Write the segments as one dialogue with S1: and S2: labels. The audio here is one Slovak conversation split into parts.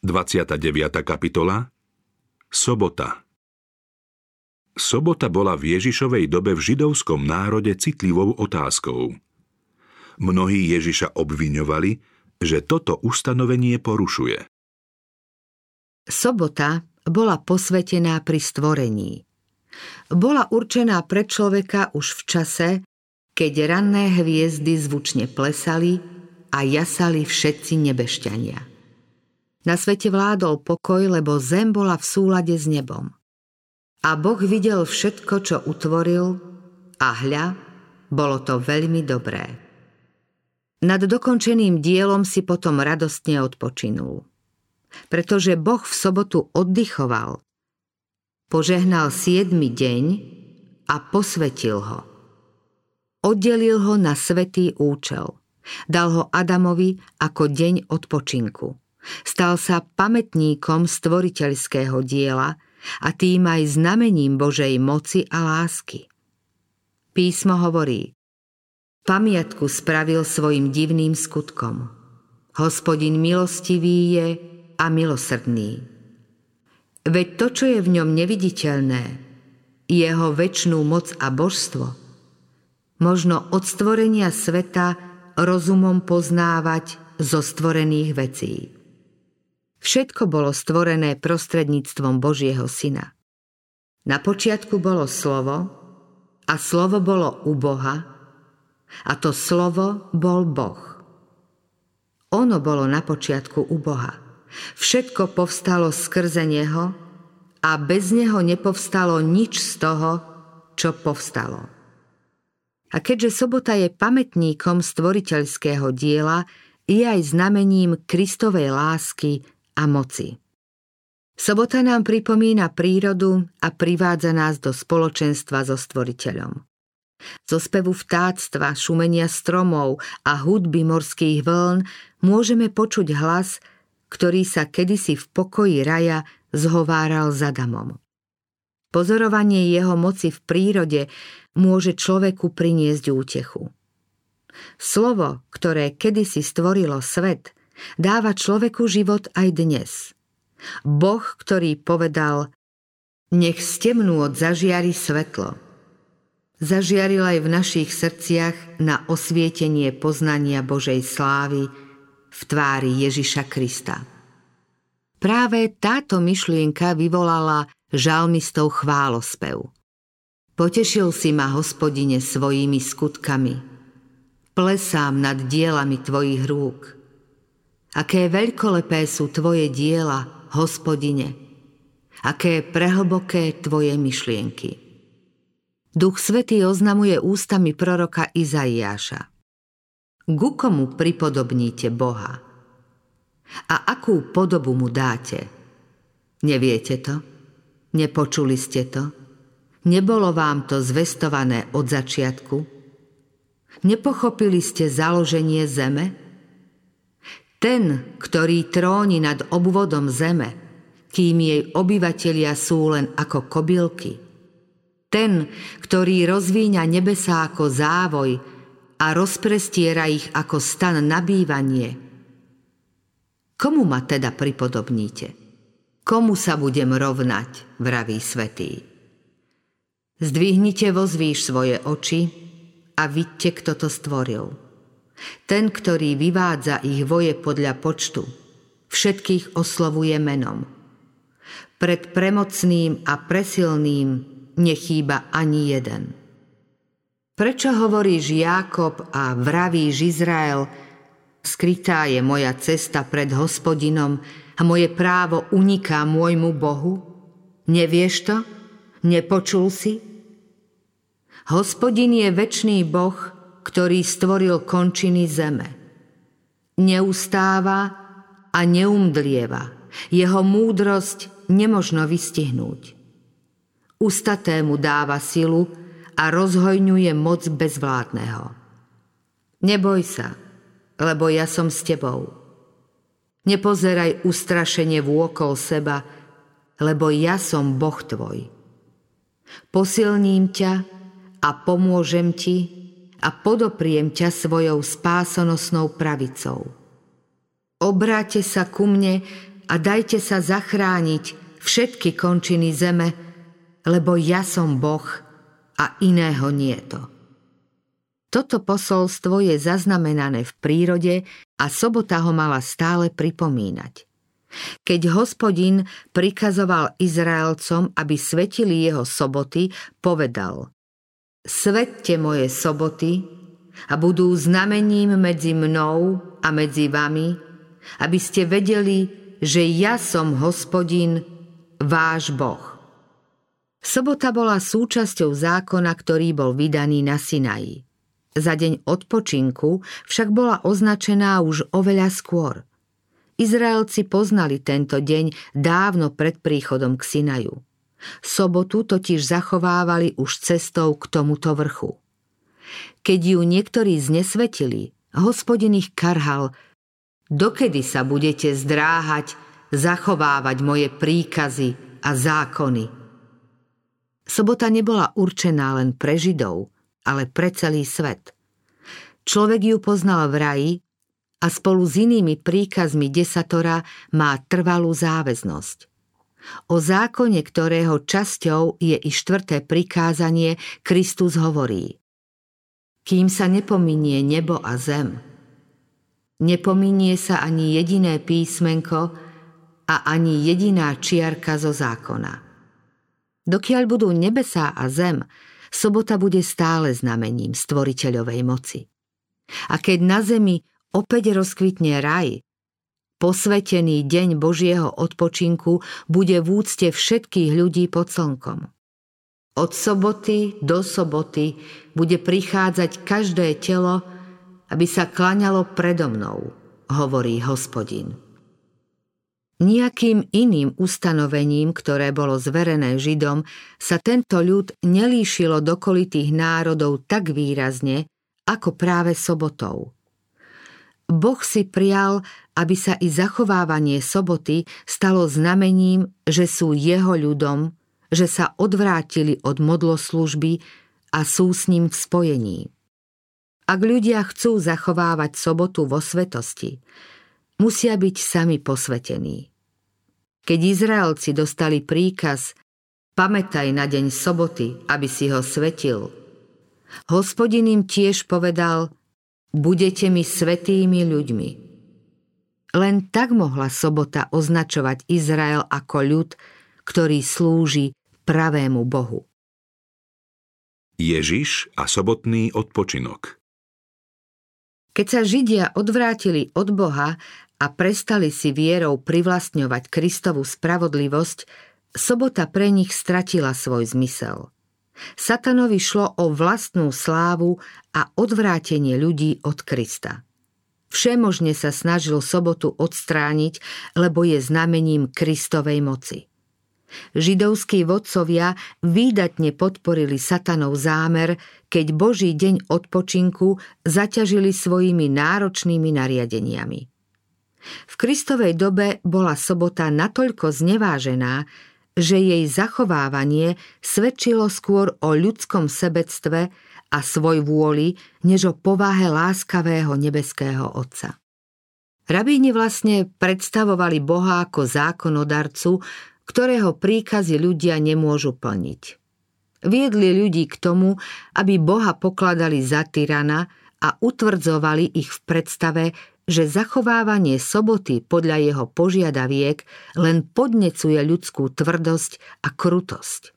S1: 29. kapitola Sobota Sobota bola v Ježišovej dobe v židovskom národe citlivou otázkou. Mnohí Ježiša obviňovali, že toto ustanovenie porušuje.
S2: Sobota bola posvetená pri stvorení. Bola určená pre človeka už v čase, keď ranné hviezdy zvučne plesali a jasali všetci nebešťania. Na svete vládol pokoj, lebo zem bola v súlade s nebom. A Boh videl všetko, čo utvoril a hľa, bolo to veľmi dobré. Nad dokončeným dielom si potom radostne odpočinul. Pretože Boh v sobotu oddychoval, požehnal siedmy deň a posvetil ho. Oddelil ho na svetý účel. Dal ho Adamovi ako deň odpočinku. Stal sa pamätníkom stvoriteľského diela a tým aj znamením Božej moci a lásky. Písmo hovorí, pamiatku spravil svojim divným skutkom. Hospodin milostivý je a milosrdný. Veď to, čo je v ňom neviditeľné, jeho väčšnú moc a božstvo, možno od stvorenia sveta rozumom poznávať zo stvorených vecí. Všetko bolo stvorené prostredníctvom Božieho Syna. Na počiatku bolo slovo a slovo bolo u Boha a to slovo bol Boh. Ono bolo na počiatku u Boha. Všetko povstalo skrze Neho a bez Neho nepovstalo nič z toho, čo povstalo. A keďže sobota je pamätníkom stvoriteľského diela, je aj znamením Kristovej lásky a moci. Sobota nám pripomína prírodu a privádza nás do spoločenstva so stvoriteľom. Zo spevu vtáctva, šumenia stromov a hudby morských vln môžeme počuť hlas, ktorý sa kedysi v pokoji raja zhováral za Adamom. Pozorovanie jeho moci v prírode môže človeku priniesť útechu. Slovo, ktoré kedysi stvorilo svet, dáva človeku život aj dnes. Boh, ktorý povedal, nech z od zažiari svetlo. Zažiaril aj v našich srdciach na osvietenie poznania Božej slávy v tvári Ježiša Krista. Práve táto myšlienka vyvolala žalmistov chválospev. Potešil si ma, hospodine, svojimi skutkami. Plesám nad dielami tvojich rúk – Aké veľkolepé sú tvoje diela, hospodine, aké prehlboké tvoje myšlienky. Duch Svetý oznamuje ústami proroka Izaiáša. Ku komu pripodobníte Boha? A akú podobu mu dáte? Neviete to? Nepočuli ste to? Nebolo vám to zvestované od začiatku? Nepochopili ste založenie zeme? Ten, ktorý tróni nad obvodom zeme, kým jej obyvatelia sú len ako kobylky. Ten, ktorý rozvíňa nebesá ako závoj a rozprestiera ich ako stan na bývanie. Komu ma teda pripodobníte? Komu sa budem rovnať, vraví svetý. Zdvihnite vozvíš svoje oči a vidte, kto to stvoril. Ten, ktorý vyvádza ich voje podľa počtu, všetkých oslovuje menom. Pred premocným a presilným nechýba ani jeden. Prečo hovoríš Jákob a vravíš Izrael, skrytá je moja cesta pred hospodinom a moje právo uniká môjmu Bohu? Nevieš to? Nepočul si? Hospodin je väčší Boh, ktorý stvoril končiny zeme. Neustáva a neumdlieva. Jeho múdrosť nemožno vystihnúť. Ustatému dáva silu a rozhojňuje moc bezvládneho. Neboj sa, lebo ja som s tebou. Nepozeraj ustrašenie vôkol seba, lebo ja som Boh tvoj. Posilním ťa a pomôžem ti, a podopriem ťa svojou spásonosnou pravicou. Obráte sa ku mne a dajte sa zachrániť všetky končiny zeme, lebo ja som Boh a iného nie to. Toto posolstvo je zaznamenané v prírode a sobota ho mala stále pripomínať. Keď hospodin prikazoval Izraelcom, aby svetili jeho soboty, povedal Svette moje soboty a budú znamením medzi mnou a medzi vami, aby ste vedeli, že ja som hospodin, váš Boh. Sobota bola súčasťou zákona, ktorý bol vydaný na Sinaji. Za deň odpočinku však bola označená už oveľa skôr. Izraelci poznali tento deň dávno pred príchodom k Sinaju. Sobotu totiž zachovávali už cestou k tomuto vrchu. Keď ju niektorí znesvetili, hospodin ich karhal, dokedy sa budete zdráhať zachovávať moje príkazy a zákony. Sobota nebola určená len pre Židov, ale pre celý svet. Človek ju poznal v raji a spolu s inými príkazmi desatora má trvalú záväznosť. O zákone, ktorého časťou je i štvrté prikázanie, Kristus hovorí Kým sa nepominie nebo a zem, nepominie sa ani jediné písmenko a ani jediná čiarka zo zákona. Dokiaľ budú nebesá a zem, sobota bude stále znamením stvoriteľovej moci. A keď na zemi opäť rozkvitne raj, posvetený deň Božieho odpočinku bude v úcte všetkých ľudí pod slnkom. Od soboty do soboty bude prichádzať každé telo, aby sa klaňalo predo mnou, hovorí hospodin. Nijakým iným ustanovením, ktoré bolo zverené Židom, sa tento ľud nelíšilo dokolitých národov tak výrazne, ako práve sobotou. Boh si prial, aby sa i zachovávanie soboty stalo znamením, že sú jeho ľudom, že sa odvrátili od modloslužby a sú s ním v spojení. Ak ľudia chcú zachovávať sobotu vo svetosti, musia byť sami posvetení. Keď Izraelci dostali príkaz pamätaj na deň soboty, aby si ho svetil, hospodin im tiež povedal, budete mi svetými ľuďmi. Len tak mohla sobota označovať Izrael ako ľud, ktorý slúži pravému Bohu.
S1: Ježiš a sobotný odpočinok
S2: Keď sa Židia odvrátili od Boha a prestali si vierou privlastňovať Kristovu spravodlivosť, sobota pre nich stratila svoj zmysel. Satanovi šlo o vlastnú slávu a odvrátenie ľudí od Krista. Všemožne sa snažil sobotu odstrániť, lebo je znamením Kristovej moci. Židovskí vodcovia výdatne podporili satanov zámer, keď Boží deň odpočinku zaťažili svojimi náročnými nariadeniami. V Kristovej dobe bola sobota natoľko znevážená, že jej zachovávanie svedčilo skôr o ľudskom sebectve a svoj vôli, než o povahe láskavého nebeského Otca. Rabíni vlastne predstavovali Boha ako zákonodarcu, ktorého príkazy ľudia nemôžu plniť. Viedli ľudí k tomu, aby Boha pokladali za tyrana a utvrdzovali ich v predstave, že zachovávanie soboty podľa jeho požiadaviek len podnecuje ľudskú tvrdosť a krutosť.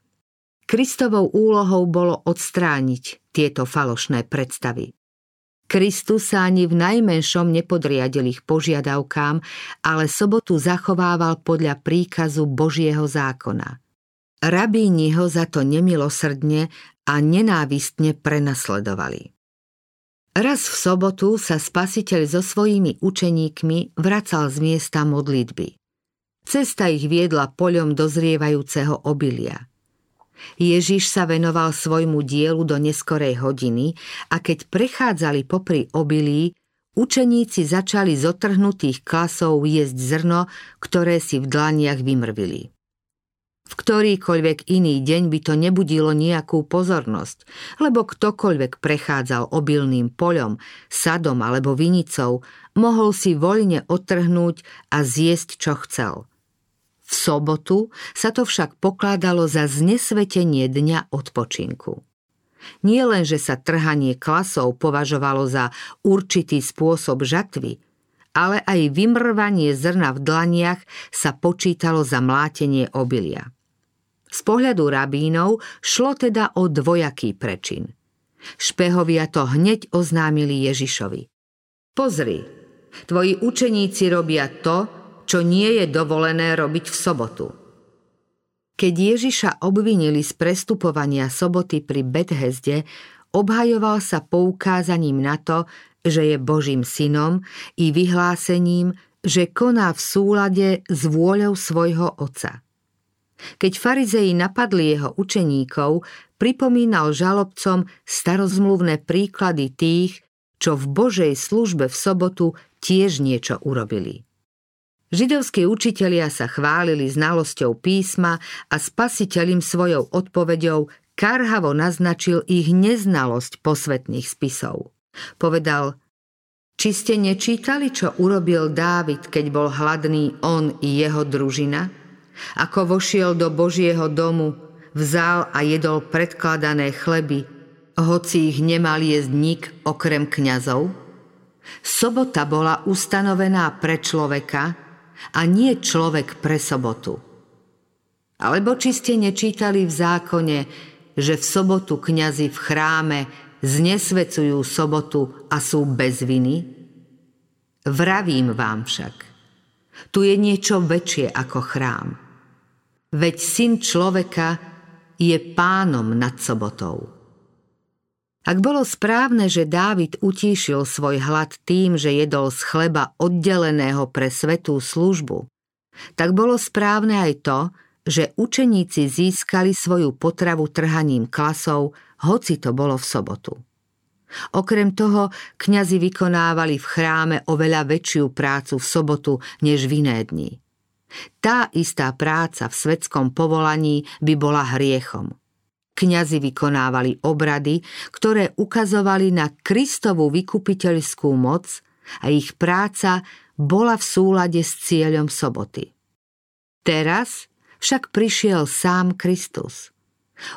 S2: Kristovou úlohou bolo odstrániť tieto falošné predstavy. Kristus sa ani v najmenšom nepodriadil ich požiadavkám, ale sobotu zachovával podľa príkazu Božieho zákona. Rabíni ho za to nemilosrdne a nenávistne prenasledovali. Raz v sobotu sa spasiteľ so svojimi učeníkmi vracal z miesta modlitby. Cesta ich viedla poľom dozrievajúceho obilia. Ježiš sa venoval svojmu dielu do neskorej hodiny a keď prechádzali popri obilí, učeníci začali z otrhnutých klasov jesť zrno, ktoré si v dlaniach vymrvili. V ktorýkoľvek iný deň by to nebudilo nejakú pozornosť, lebo ktokoľvek prechádzal obilným poľom, sadom alebo vinicou, mohol si voľne otrhnúť a zjesť, čo chcel. V sobotu sa to však pokladalo za znesvetenie dňa odpočinku. Nie len, že sa trhanie klasov považovalo za určitý spôsob žatvy, ale aj vymrvanie zrna v dlaniach sa počítalo za mlátenie obilia. Z pohľadu rabínov šlo teda o dvojaký prečin. Špehovia to hneď oznámili Ježišovi. Pozri, tvoji učeníci robia to, čo nie je dovolené robiť v sobotu. Keď Ježiša obvinili z prestupovania soboty pri Bethesde, obhajoval sa poukázaním na to, že je Božím synom i vyhlásením, že koná v súlade s vôľou svojho otca. Keď farizeji napadli jeho učeníkov, pripomínal žalobcom starozmluvné príklady tých, čo v Božej službe v sobotu tiež niečo urobili. Židovskí učitelia sa chválili znalosťou písma a spasiteľim svojou odpoveďou karhavo naznačil ich neznalosť posvetných spisov. Povedal, či ste nečítali, čo urobil Dávid, keď bol hladný on i jeho družina? Ako vošiel do Božieho domu, vzal a jedol predkladané chleby, hoci ich nemal jesť nik okrem kňazov? Sobota bola ustanovená pre človeka a nie človek pre sobotu. Alebo či ste nečítali v zákone, že v sobotu kňazi v chráme znesvecujú sobotu a sú bez viny? Vravím vám však, tu je niečo väčšie ako chrám. Veď syn človeka je pánom nad sobotou. Ak bolo správne, že Dávid utíšil svoj hlad tým, že jedol z chleba oddeleného pre svetú službu, tak bolo správne aj to, že učeníci získali svoju potravu trhaním klasov, hoci to bolo v sobotu. Okrem toho, kňazi vykonávali v chráme oveľa väčšiu prácu v sobotu než v iné dni. Tá istá práca v svetskom povolaní by bola hriechom. Kňazi vykonávali obrady, ktoré ukazovali na Kristovú vykupiteľskú moc a ich práca bola v súlade s cieľom soboty. Teraz však prišiel sám Kristus.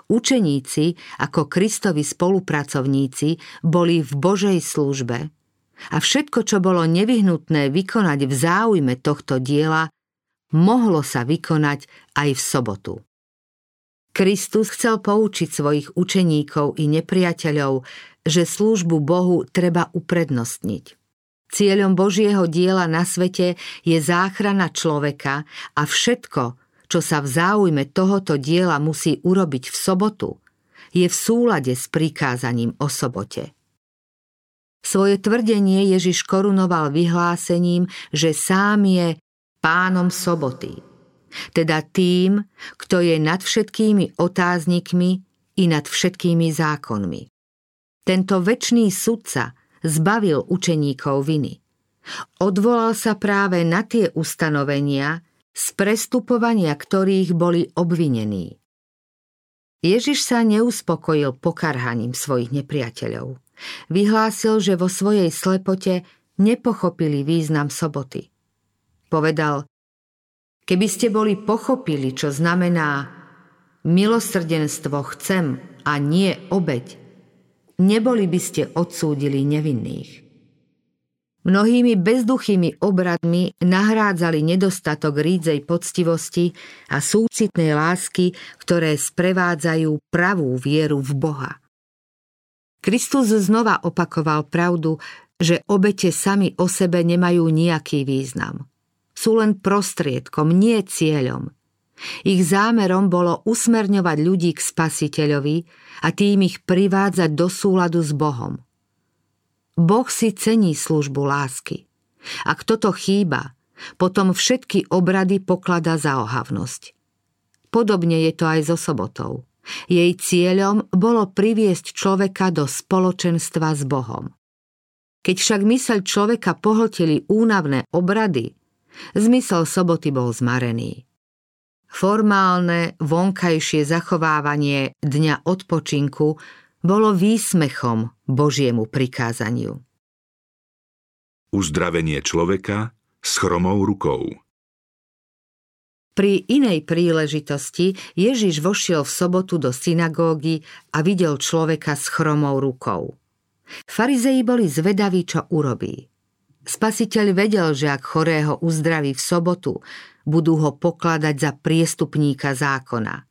S2: Učeníci ako Kristovi spolupracovníci boli v Božej službe a všetko, čo bolo nevyhnutné vykonať v záujme tohto diela, mohlo sa vykonať aj v sobotu. Kristus chcel poučiť svojich učeníkov i nepriateľov, že službu Bohu treba uprednostniť. Cieľom Božieho diela na svete je záchrana človeka a všetko, čo sa v záujme tohoto diela musí urobiť v sobotu, je v súlade s prikázaním o sobote. Svoje tvrdenie Ježiš korunoval vyhlásením, že sám je pánom soboty, teda tým, kto je nad všetkými otáznikmi i nad všetkými zákonmi. Tento väčší sudca zbavil učeníkov viny. Odvolal sa práve na tie ustanovenia, z prestupovania ktorých boli obvinení. Ježiš sa neuspokojil pokarhaním svojich nepriateľov. Vyhlásil, že vo svojej slepote nepochopili význam soboty. Povedal, keby ste boli pochopili, čo znamená milosrdenstvo chcem a nie obeď, neboli by ste odsúdili nevinných. Mnohými bezduchými obradmi nahrádzali nedostatok rídzej poctivosti a súcitnej lásky, ktoré sprevádzajú pravú vieru v Boha. Kristus znova opakoval pravdu, že obete sami o sebe nemajú nejaký význam. Sú len prostriedkom, nie cieľom. Ich zámerom bolo usmerňovať ľudí k spasiteľovi a tým ich privádzať do súladu s Bohom. Boh si cení službu lásky. Ak toto chýba, potom všetky obrady poklada za ohavnosť. Podobne je to aj so sobotou. Jej cieľom bolo priviesť človeka do spoločenstva s Bohom. Keď však myseľ človeka pohltili únavné obrady, zmysel soboty bol zmarený. Formálne vonkajšie zachovávanie dňa odpočinku bolo výsmechom Božiemu prikázaniu.
S1: Uzdravenie človeka s chromou rukou.
S2: Pri inej príležitosti Ježiš vošiel v sobotu do synagógy a videl človeka s chromou rukou. Farizei boli zvedaví, čo urobí. Spasiteľ vedel, že ak chorého uzdraví v sobotu, budú ho pokladať za priestupníka zákona.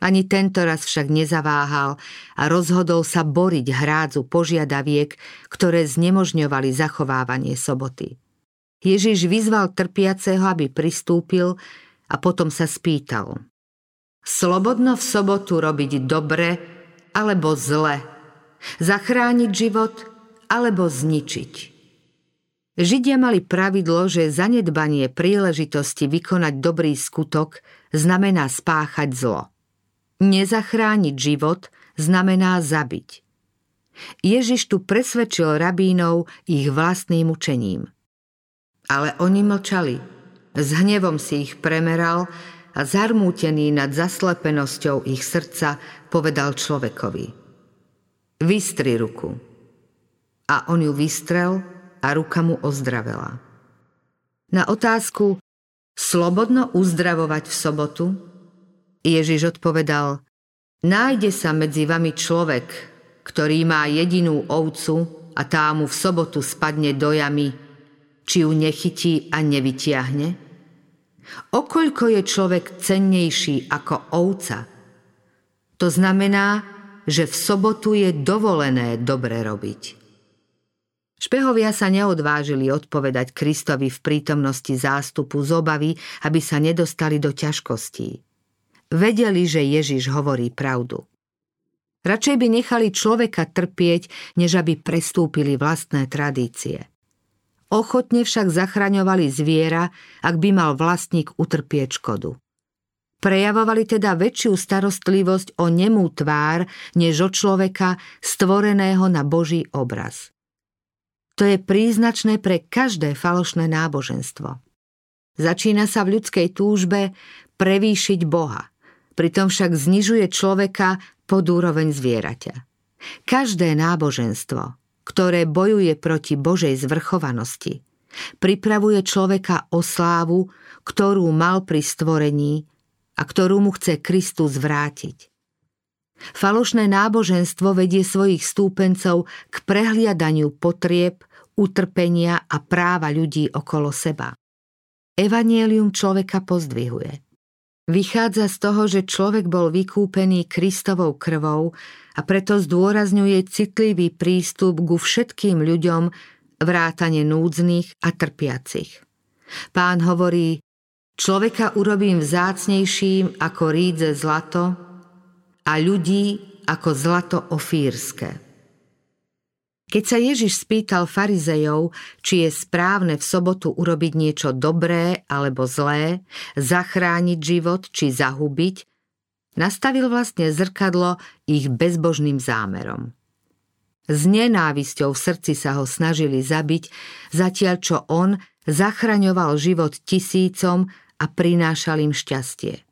S2: Ani tento raz však nezaváhal a rozhodol sa boriť hrádzu požiadaviek, ktoré znemožňovali zachovávanie soboty. Ježiš vyzval trpiaceho, aby pristúpil a potom sa spýtal. Slobodno v sobotu robiť dobre alebo zle? Zachrániť život alebo zničiť? Židia mali pravidlo, že zanedbanie príležitosti vykonať dobrý skutok znamená spáchať zlo. Nezachrániť život znamená zabiť. Ježiš tu presvedčil rabínov ich vlastným učením. Ale oni mlčali. S hnevom si ich premeral a zarmútený nad zaslepenosťou ich srdca povedal človekovi. Vystri ruku. A on ju vystrel a ruka mu ozdravela. Na otázku slobodno uzdravovať v sobotu Ježiš odpovedal Nájde sa medzi vami človek, ktorý má jedinú ovcu a tá mu v sobotu spadne do jamy, či ju nechytí a nevytiahne? Okoľko je človek cennejší ako ovca? To znamená, že v sobotu je dovolené dobre robiť. Špehovia sa neodvážili odpovedať Kristovi v prítomnosti zástupu z obavy, aby sa nedostali do ťažkostí. Vedeli, že Ježiš hovorí pravdu. Radšej by nechali človeka trpieť, než aby prestúpili vlastné tradície. Ochotne však zachraňovali zviera, ak by mal vlastník utrpieť škodu. Prejavovali teda väčšiu starostlivosť o nemú tvár, než o človeka stvoreného na Boží obraz. To je príznačné pre každé falošné náboženstvo. Začína sa v ľudskej túžbe prevýšiť Boha, pritom však znižuje človeka pod úroveň zvieraťa. Každé náboženstvo, ktoré bojuje proti Božej zvrchovanosti, pripravuje človeka o slávu, ktorú mal pri stvorení a ktorú mu chce Kristus vrátiť. Falošné náboženstvo vedie svojich stúpencov k prehliadaniu potrieb utrpenia a práva ľudí okolo seba. Evanielium človeka pozdvihuje. Vychádza z toho, že človek bol vykúpený Kristovou krvou a preto zdôrazňuje citlivý prístup ku všetkým ľuďom, vrátane núdznych a trpiacich. Pán hovorí, človeka urobím vzácnejším ako rídze zlato a ľudí ako zlato ofírske. Keď sa Ježiš spýtal farizejov, či je správne v sobotu urobiť niečo dobré alebo zlé, zachrániť život či zahubiť, nastavil vlastne zrkadlo ich bezbožným zámerom. S nenávisťou v srdci sa ho snažili zabiť, zatiaľ čo on zachraňoval život tisícom a prinášal im šťastie.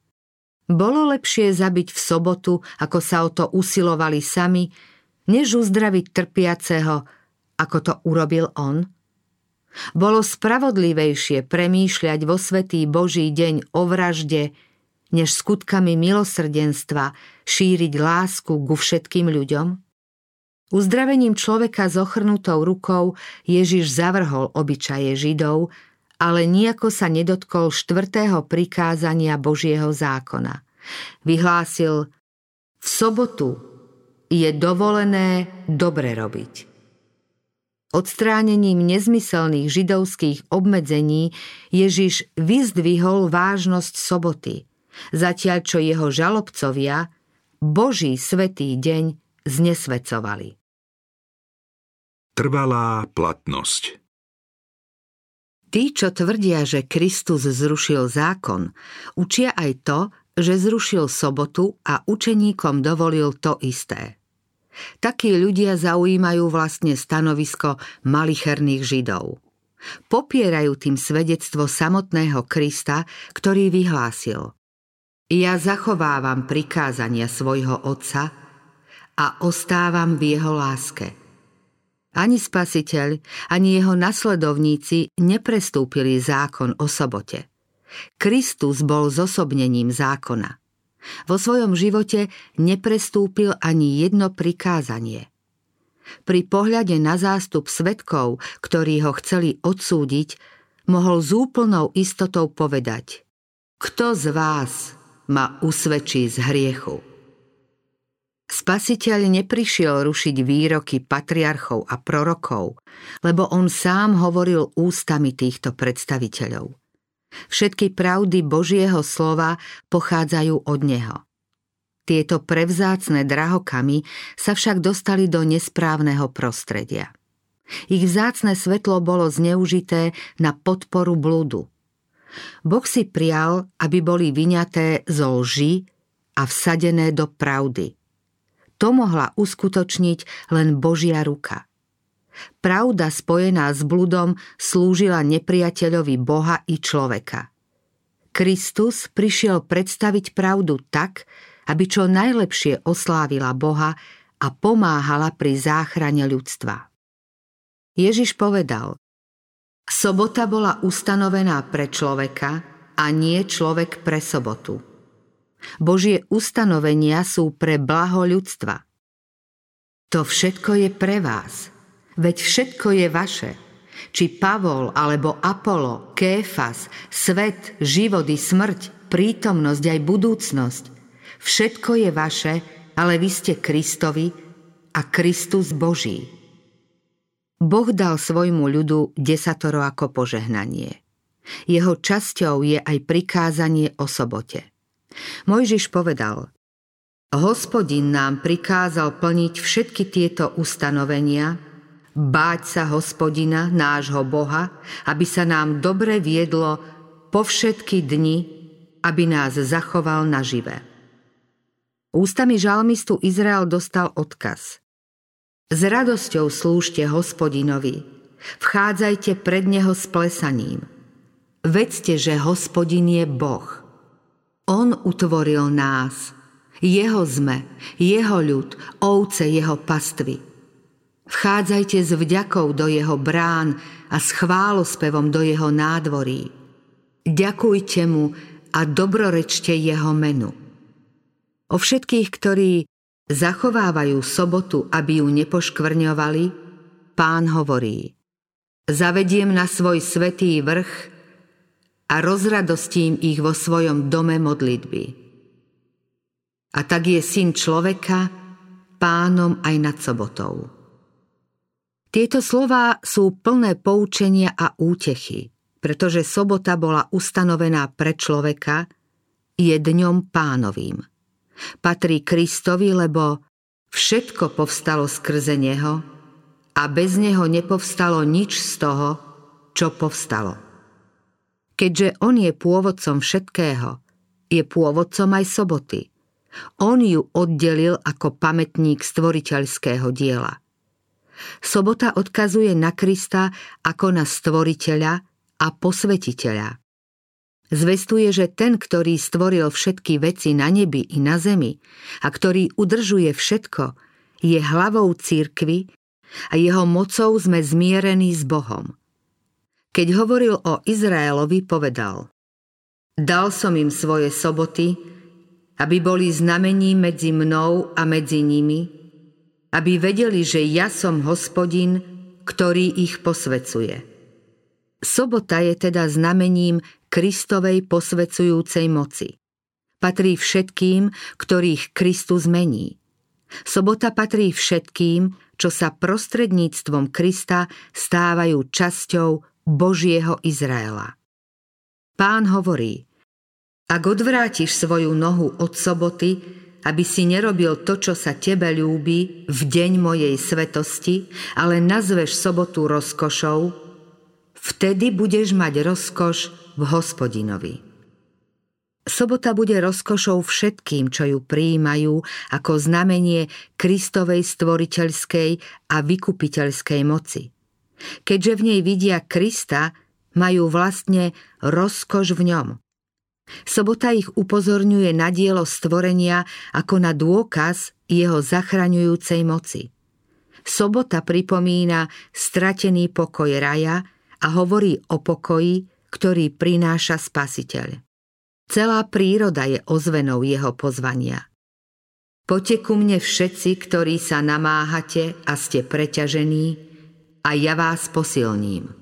S2: Bolo lepšie zabiť v sobotu, ako sa o to usilovali sami, než uzdraviť trpiaceho, ako to urobil on? Bolo spravodlivejšie premýšľať vo svetý Boží deň o vražde, než skutkami milosrdenstva šíriť lásku ku všetkým ľuďom? Uzdravením človeka s ochrnutou rukou Ježiš zavrhol obyčaje Židov, ale nejako sa nedotkol štvrtého prikázania Božieho zákona. Vyhlásil, v sobotu je dovolené dobre robiť. Odstránením nezmyselných židovských obmedzení Ježiš vyzdvihol vážnosť soboty, zatiaľ čo jeho žalobcovia Boží svetý deň znesvecovali.
S1: Trvalá platnosť
S2: Tí, čo tvrdia, že Kristus zrušil zákon, učia aj to, že zrušil sobotu a učeníkom dovolil to isté. Takí ľudia zaujímajú vlastne stanovisko malicherných židov. Popierajú tým svedectvo samotného Krista, ktorý vyhlásil Ja zachovávam prikázania svojho Otca a ostávam v jeho láske. Ani spasiteľ, ani jeho nasledovníci neprestúpili zákon o sobote. Kristus bol zosobnením zákona. Vo svojom živote neprestúpil ani jedno prikázanie. Pri pohľade na zástup svetkov, ktorí ho chceli odsúdiť, mohol s úplnou istotou povedať Kto z vás ma usvedčí z hriechu. Spasiteľ neprišiel rušiť výroky patriarchov a prorokov, lebo on sám hovoril ústami týchto predstaviteľov. Všetky pravdy Božieho slova pochádzajú od Neho. Tieto prevzácne drahokamy sa však dostali do nesprávneho prostredia. Ich vzácne svetlo bolo zneužité na podporu blúdu – Boh si prial, aby boli vyňaté zo lži a vsadené do pravdy. To mohla uskutočniť len Božia ruka. Pravda spojená s bludom slúžila nepriateľovi Boha i človeka. Kristus prišiel predstaviť pravdu tak, aby čo najlepšie oslávila Boha a pomáhala pri záchrane ľudstva. Ježiš povedal, Sobota bola ustanovená pre človeka a nie človek pre sobotu. Božie ustanovenia sú pre blaho ľudstva. To všetko je pre vás, veď všetko je vaše. Či Pavol alebo Apollo, Kéfas, svet, život i smrť, prítomnosť aj budúcnosť. Všetko je vaše, ale vy ste Kristovi a Kristus Boží. Boh dal svojmu ľudu desatoro ako požehnanie. Jeho časťou je aj prikázanie o sobote. Mojžiš povedal, Hospodin nám prikázal plniť všetky tieto ustanovenia, báť sa hospodina, nášho Boha, aby sa nám dobre viedlo po všetky dni, aby nás zachoval nažive. Ústami žalmistu Izrael dostal odkaz. S radosťou slúžte hospodinovi, vchádzajte pred neho s plesaním. Vedzte, že hospodin je Boh. On utvoril nás, jeho sme, jeho ľud, ovce jeho pastvy. Vchádzajte s vďakou do jeho brán a s chválospevom do jeho nádvorí. Ďakujte mu a dobrorečte jeho menu. O všetkých, ktorí zachovávajú sobotu, aby ju nepoškvrňovali, pán hovorí Zavediem na svoj svetý vrch a rozradostím ich vo svojom dome modlitby. A tak je syn človeka pánom aj nad sobotou. Tieto slová sú plné poučenia a útechy, pretože sobota bola ustanovená pre človeka, je dňom pánovým patrí Kristovi, lebo všetko povstalo skrze Neho a bez Neho nepovstalo nič z toho, čo povstalo. Keďže On je pôvodcom všetkého, je pôvodcom aj soboty. On ju oddelil ako pamätník stvoriteľského diela. Sobota odkazuje na Krista ako na stvoriteľa a posvetiteľa. Zvestuje, že ten, ktorý stvoril všetky veci na nebi i na zemi a ktorý udržuje všetko, je hlavou církvy a jeho mocou sme zmierení s Bohom. Keď hovoril o Izraelovi, povedal Dal som im svoje soboty, aby boli znamením medzi mnou a medzi nimi, aby vedeli, že ja som hospodin, ktorý ich posvecuje. Sobota je teda znamením Kristovej posvecujúcej moci. Patrí všetkým, ktorých Kristus mení. Sobota patrí všetkým, čo sa prostredníctvom Krista stávajú časťou Božieho Izraela. Pán hovorí, ak odvrátiš svoju nohu od soboty, aby si nerobil to, čo sa tebe ľúbi v deň mojej svetosti, ale nazveš sobotu rozkošou, vtedy budeš mať rozkoš v hospodinovi. Sobota bude rozkošou všetkým, čo ju prijímajú ako znamenie Kristovej stvoriteľskej a vykupiteľskej moci. Keďže v nej vidia Krista, majú vlastne rozkoš v ňom. Sobota ich upozorňuje na dielo stvorenia ako na dôkaz jeho zachraňujúcej moci. Sobota pripomína stratený pokoj raja a hovorí o pokoji, ktorý prináša spasiteľ. Celá príroda je ozvenou jeho pozvania. Poďte ku mne všetci, ktorí sa namáhate a ste preťažení, a ja vás posilním.